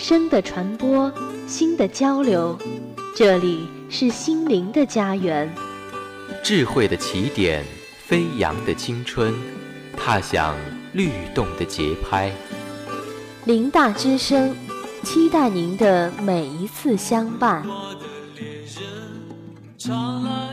声的传播，心的交流，这里是心灵的家园。智慧的起点，飞扬的青春，踏响律动的节拍。林大之声，期待您的每一次相伴。We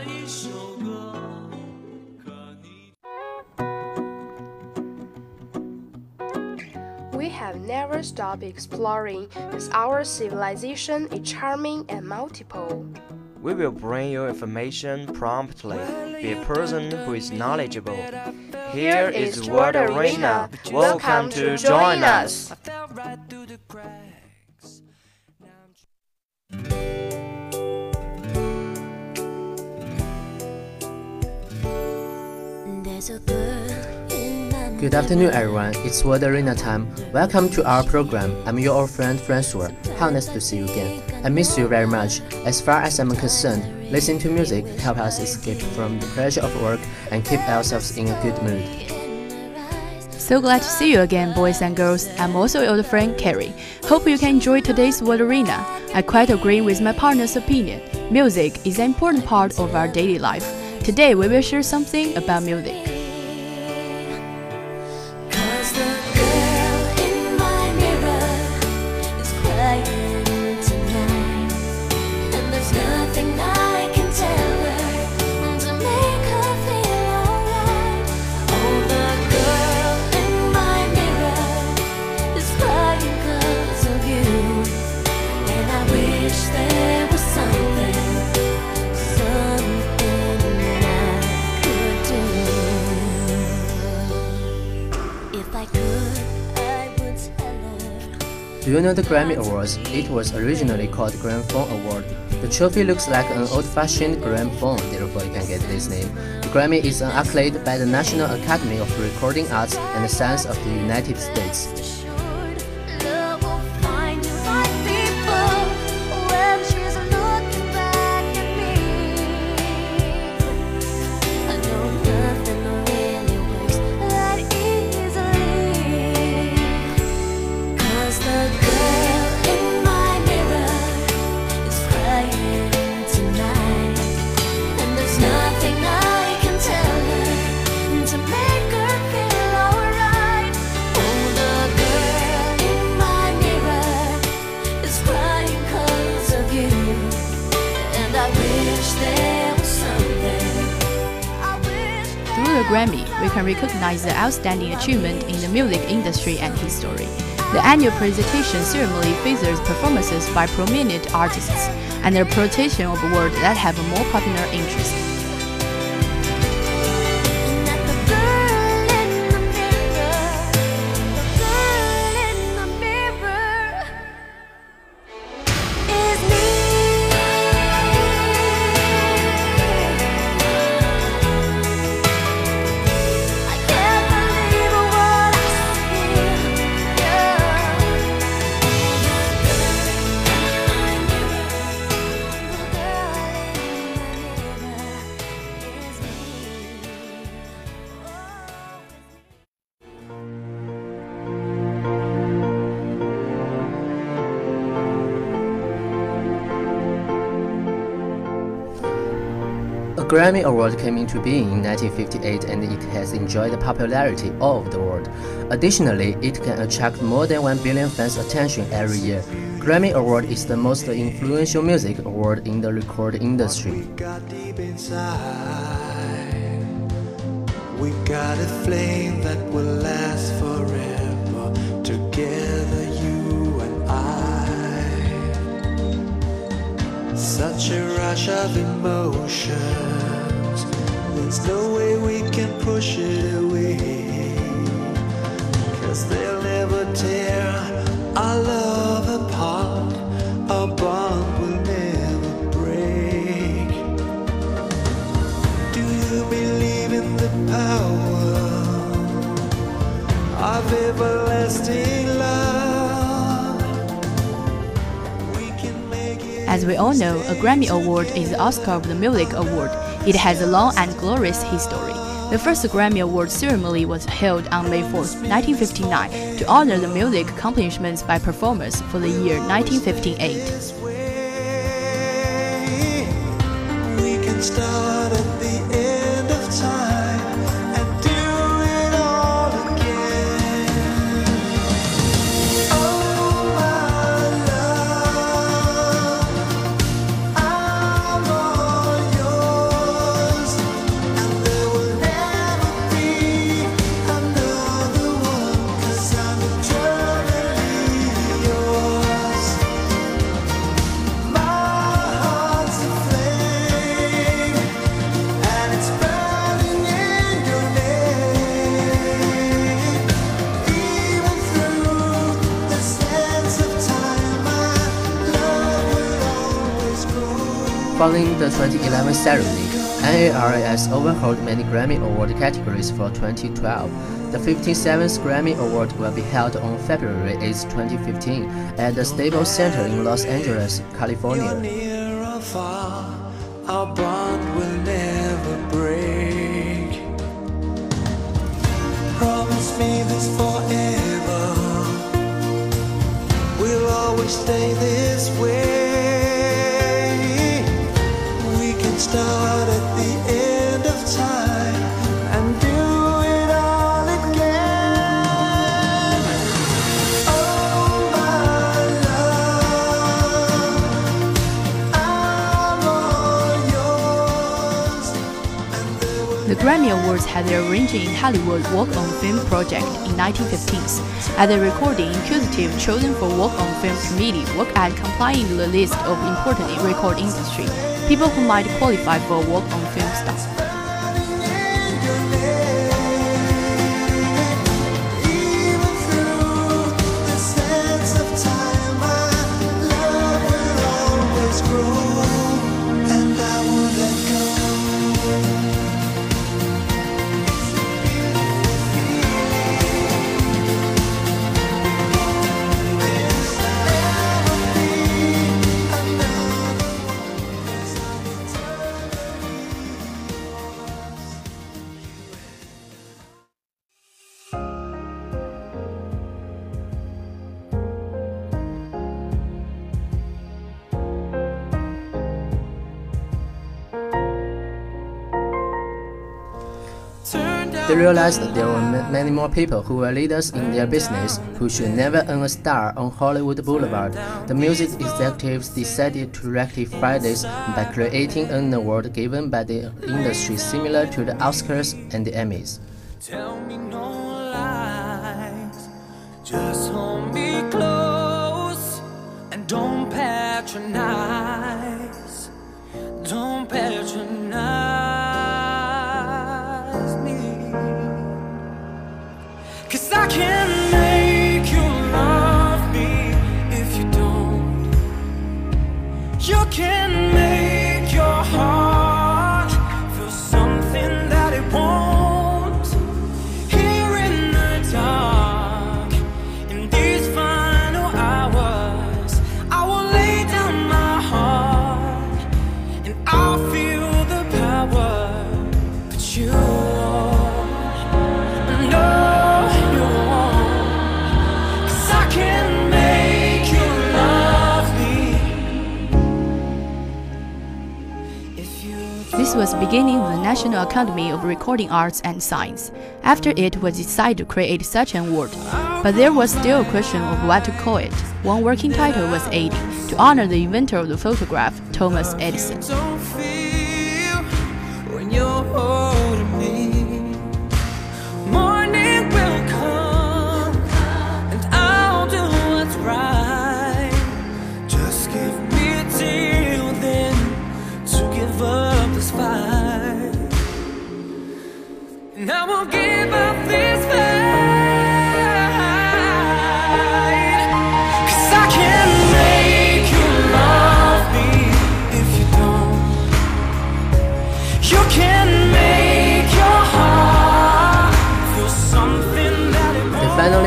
stopped exploring as our civilization is charming and multiple. We will bring you information promptly. Be a person who is knowledgeable. Here is World Arena. Welcome to join us. Good afternoon, everyone. It's World Arena time. Welcome to our program. I'm your old friend Francois. How nice to see you again. I miss you very much. As far as I'm concerned, listening to music helps us escape from the pressure of work and keep ourselves in a good mood. So glad to see you again, boys and girls. I'm also your old friend Carrie. Hope you can enjoy today's World Arena. I quite agree with my partner's opinion. Music is an important part of our daily life. Today we will share something about music. Know the Grammy Awards? It was originally called Gramophone Award. The trophy looks like an old-fashioned gramophone, therefore you can get this name. The Grammy is an accolade by the National Academy of Recording Arts and Science of the United States. Recognize the outstanding achievement in the music industry and history. The annual presentation ceremony features performances by prominent artists and the presentation of awards that have a more popular interest. Grammy Award came into being in 1958 and it has enjoyed the popularity over the world. Additionally, it can attract more than 1 billion fans' attention every year. Grammy Award is the most influential music award in the record industry. We got a flame that will last forever. Together, you and I. Such a rush of emotions. There's no way we can push it away. Cause they'll never tear our love apart. Our bond will never break. Do you believe in the power of everlasting love? As we all know, a Grammy Award is the Oscar of the Music Award. It has a long and glorious history. The first Grammy Award ceremony was held on May 4, 1959, to honor the music accomplishments by performers for the year 1958. Following the 2011 ceremony, NARAS overhauled many Grammy Award categories for 2012. The 57th Grammy Award will be held on February 8, 2015, at the Staples Center in Los Angeles, California. Stay this way. Start at the end of time and do it all again. Oh, my love, I'm all yours. The Grammy Awards had their origin in Hollywood Walk of Fame project in 1915s. At the recording inquisitive chosen for Walk of Fame committee work at complying the list of important record industry people who might qualify for a walk on film stuff. They realized there were many more people who were leaders in their business who should never earn a star on Hollywood Boulevard. The music executives decided to rectify this by creating an award given by the industry similar to the Oscars and the Emmys. Tell me no lies, just hold me close and don't patronize. Don't patronize. Cause I can was the beginning of the National Academy of Recording Arts and Science. After it was decided to create such an award, but there was still a question of what to call it. One working title was Eddie, to honor the inventor of the phonograph, Thomas Edison.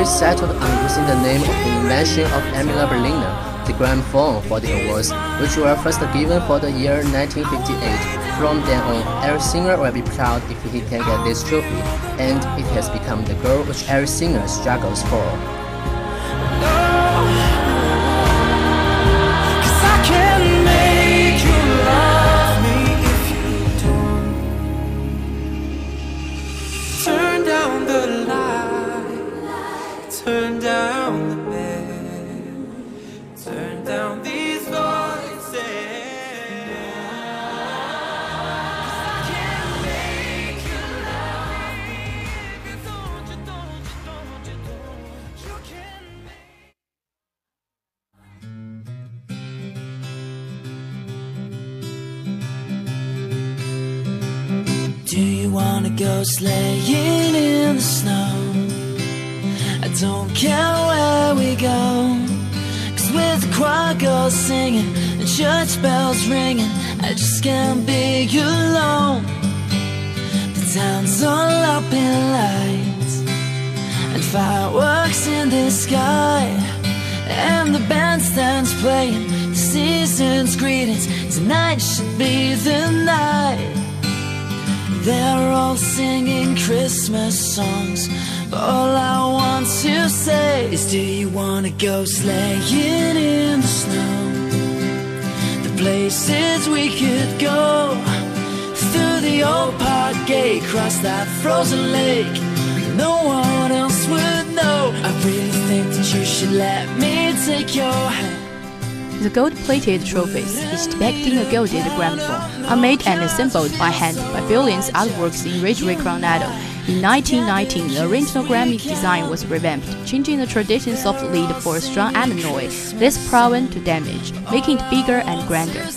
Jury settled on using the name of the invention of Emil Berliner, the gramophone, for the awards, which were first given for the year 1958. From then on, every singer will be proud if he can get this trophy, and it has become the goal which every singer struggles for. Choir singing and church bells ringing, I just can't be alone. The town's all up in lights and fireworks in the sky. And the bandstand's playing the season's greetings. Tonight should be the night. They're all singing Christmas songs. All I want to say is, Do you wanna go sleighing in the snow? The places we could go through the old park gate, across that frozen lake. No one else would know. I really think that you should let me take your hand. The gold-plated trophies, depicting a gilded gramophone, are made and assembled by hand by Billings Artworks in Ridgway Colorado. In 1919, the original Grammy design was revamped, changing the traditions of lead for strong alloy, less prone to damage, making it bigger and grander.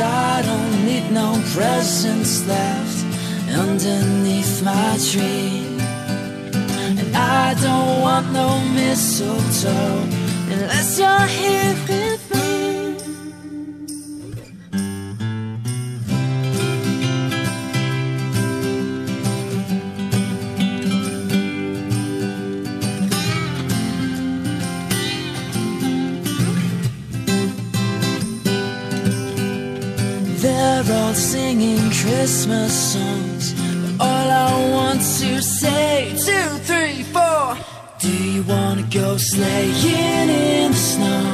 I don't need no presents left underneath my tree. And I don't want no mistletoe unless you're here singing Christmas songs. But all I want to say, two, three, four. Do you wanna go sleighing in the snow?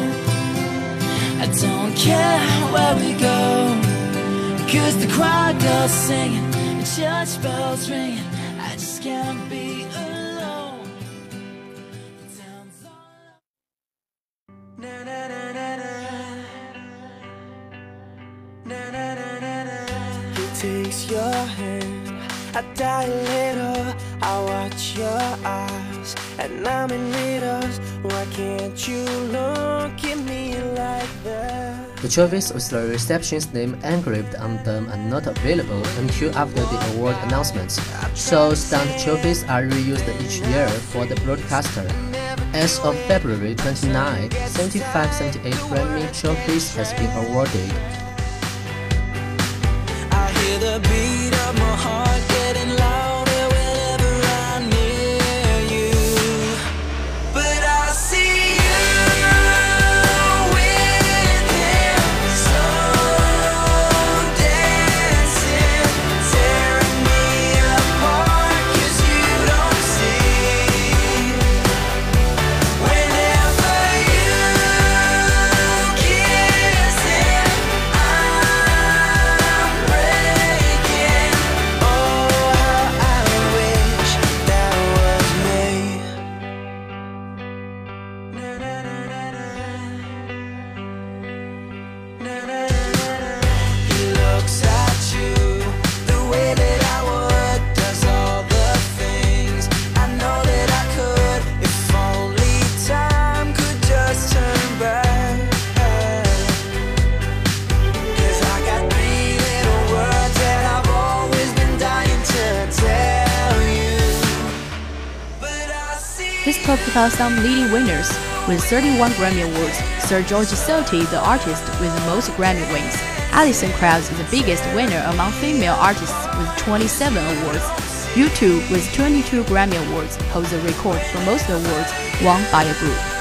I don't care where we go. Cause the choir girls singing, the church bells ringing. I just can't be trophies with the reception's name engraved on them are not available until after the award announcements, so stamped trophies are reused each year for the broadcaster. As of February 29, 75-78 Grammy trophies has been awarded. Out some leading winners. With 31 Grammy Awards, Sir George Solti, the artist with the most Grammy wins. Alison Krauss is the biggest winner among female artists with 27 awards. U2, with 22 Grammy Awards, holds the record for most awards won by a group.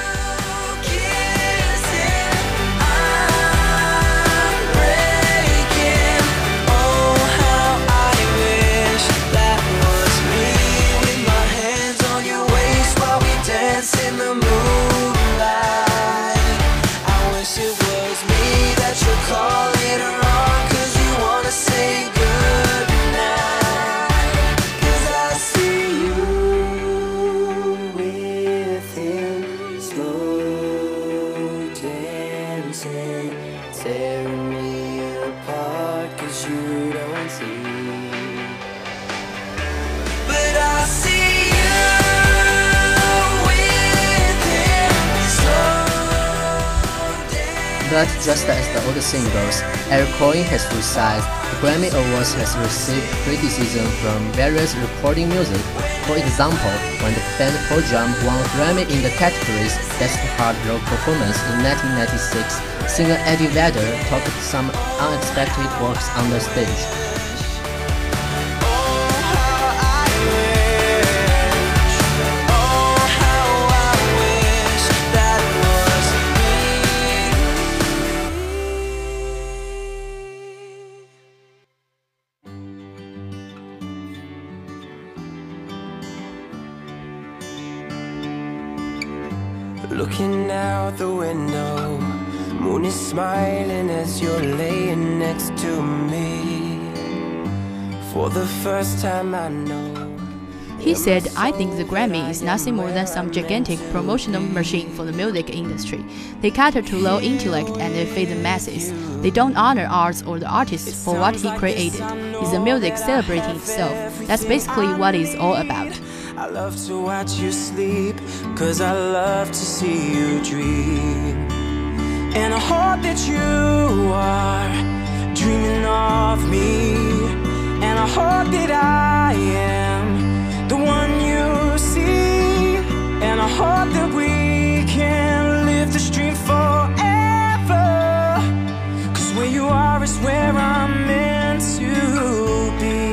But just as the old saying goes, every coin has two sides. The Grammy Awards has received criticism from various recording music. For example, when the band Pearl Jam won Grammy in the categories Best Hard Rock Performance in 1996, singer Eddie Vedder talked some unexpected works on the stage. First time I know. He said, I think the Grammy is nothing more than some gigantic promotional machine for the music industry. They cater to low intellect and they feed the masses. They don't honor arts or the artist for what he created. It's the music celebrating itself. That's basically what it's all about. I love to watch you sleep, cause I love to see you dream. And I hope that you are dreaming of me. I hope that I am the one you see. And I hope that we can live this dream forever. Cause where you are is where I'm meant to be.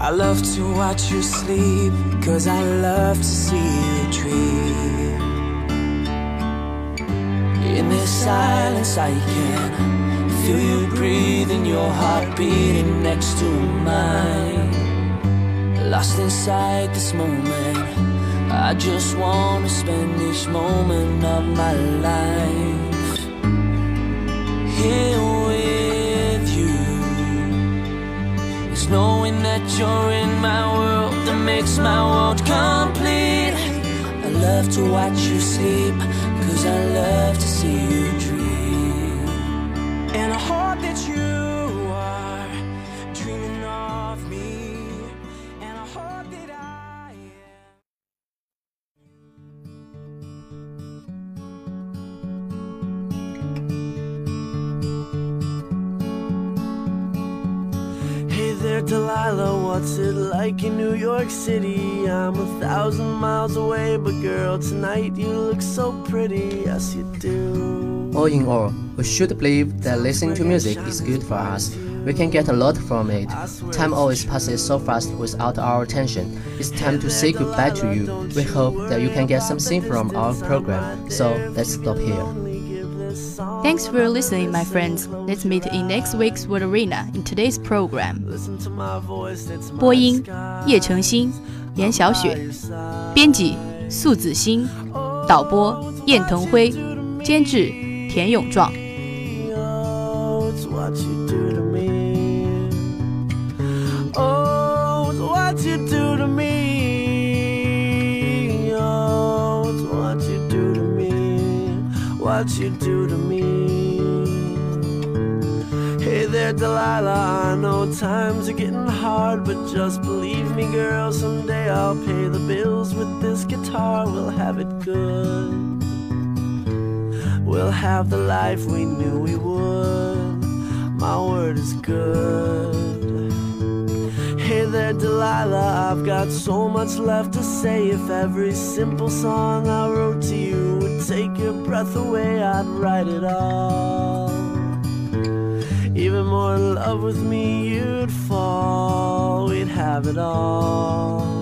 I love to watch you sleep, cause I love to see you dream. In this silence, I can feel you breathing, your heart beating next to mine. Lost inside this moment, I just wanna spend each moment of my life here with you. It's knowing that you're in my world that makes my world complete. I love to watch you sleep, cause I love to see you dream. And I hope that you are dreaming of me. And that I Hey there, Delilah, what's it like in New York City? I'm a thousand miles away, but girl, tonight you look so pretty, yes you do. All in all, we should believe that listening to music is good for us. We can get a lot from it. Time always passes so fast without our attention. It's time to say goodbye to you. We hope that you can get something from our program. So let's stop here. Thanks for listening, my friends. Let's meet in next week's Word Arena in today's program. 播音：叶成新、严小雪，编辑：素子欣，导播：燕腾辉，监制：田永壮。 What you do to me. Oh, it's what you do to me. Oh, it's what you do to me. What you do to me. Hey there, Delilah. I know times are getting hard, but just believe me, girl. Someday I'll pay the bills with this guitar. We'll have it good. We'll have the life we knew we would. My word is good. Hey there, Delilah, I've got so much left to say. If every simple song I wrote to you would take your breath away, I'd write it all. Even more in love with me, you'd fall. We'd have it all.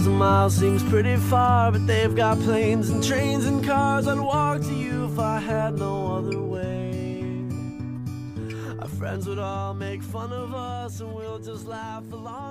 Thousand miles seems pretty far, but they've got planes and trains and cars. I'd walk to you if I had no other way. Our friends would all make fun of us, and we'll just laugh along.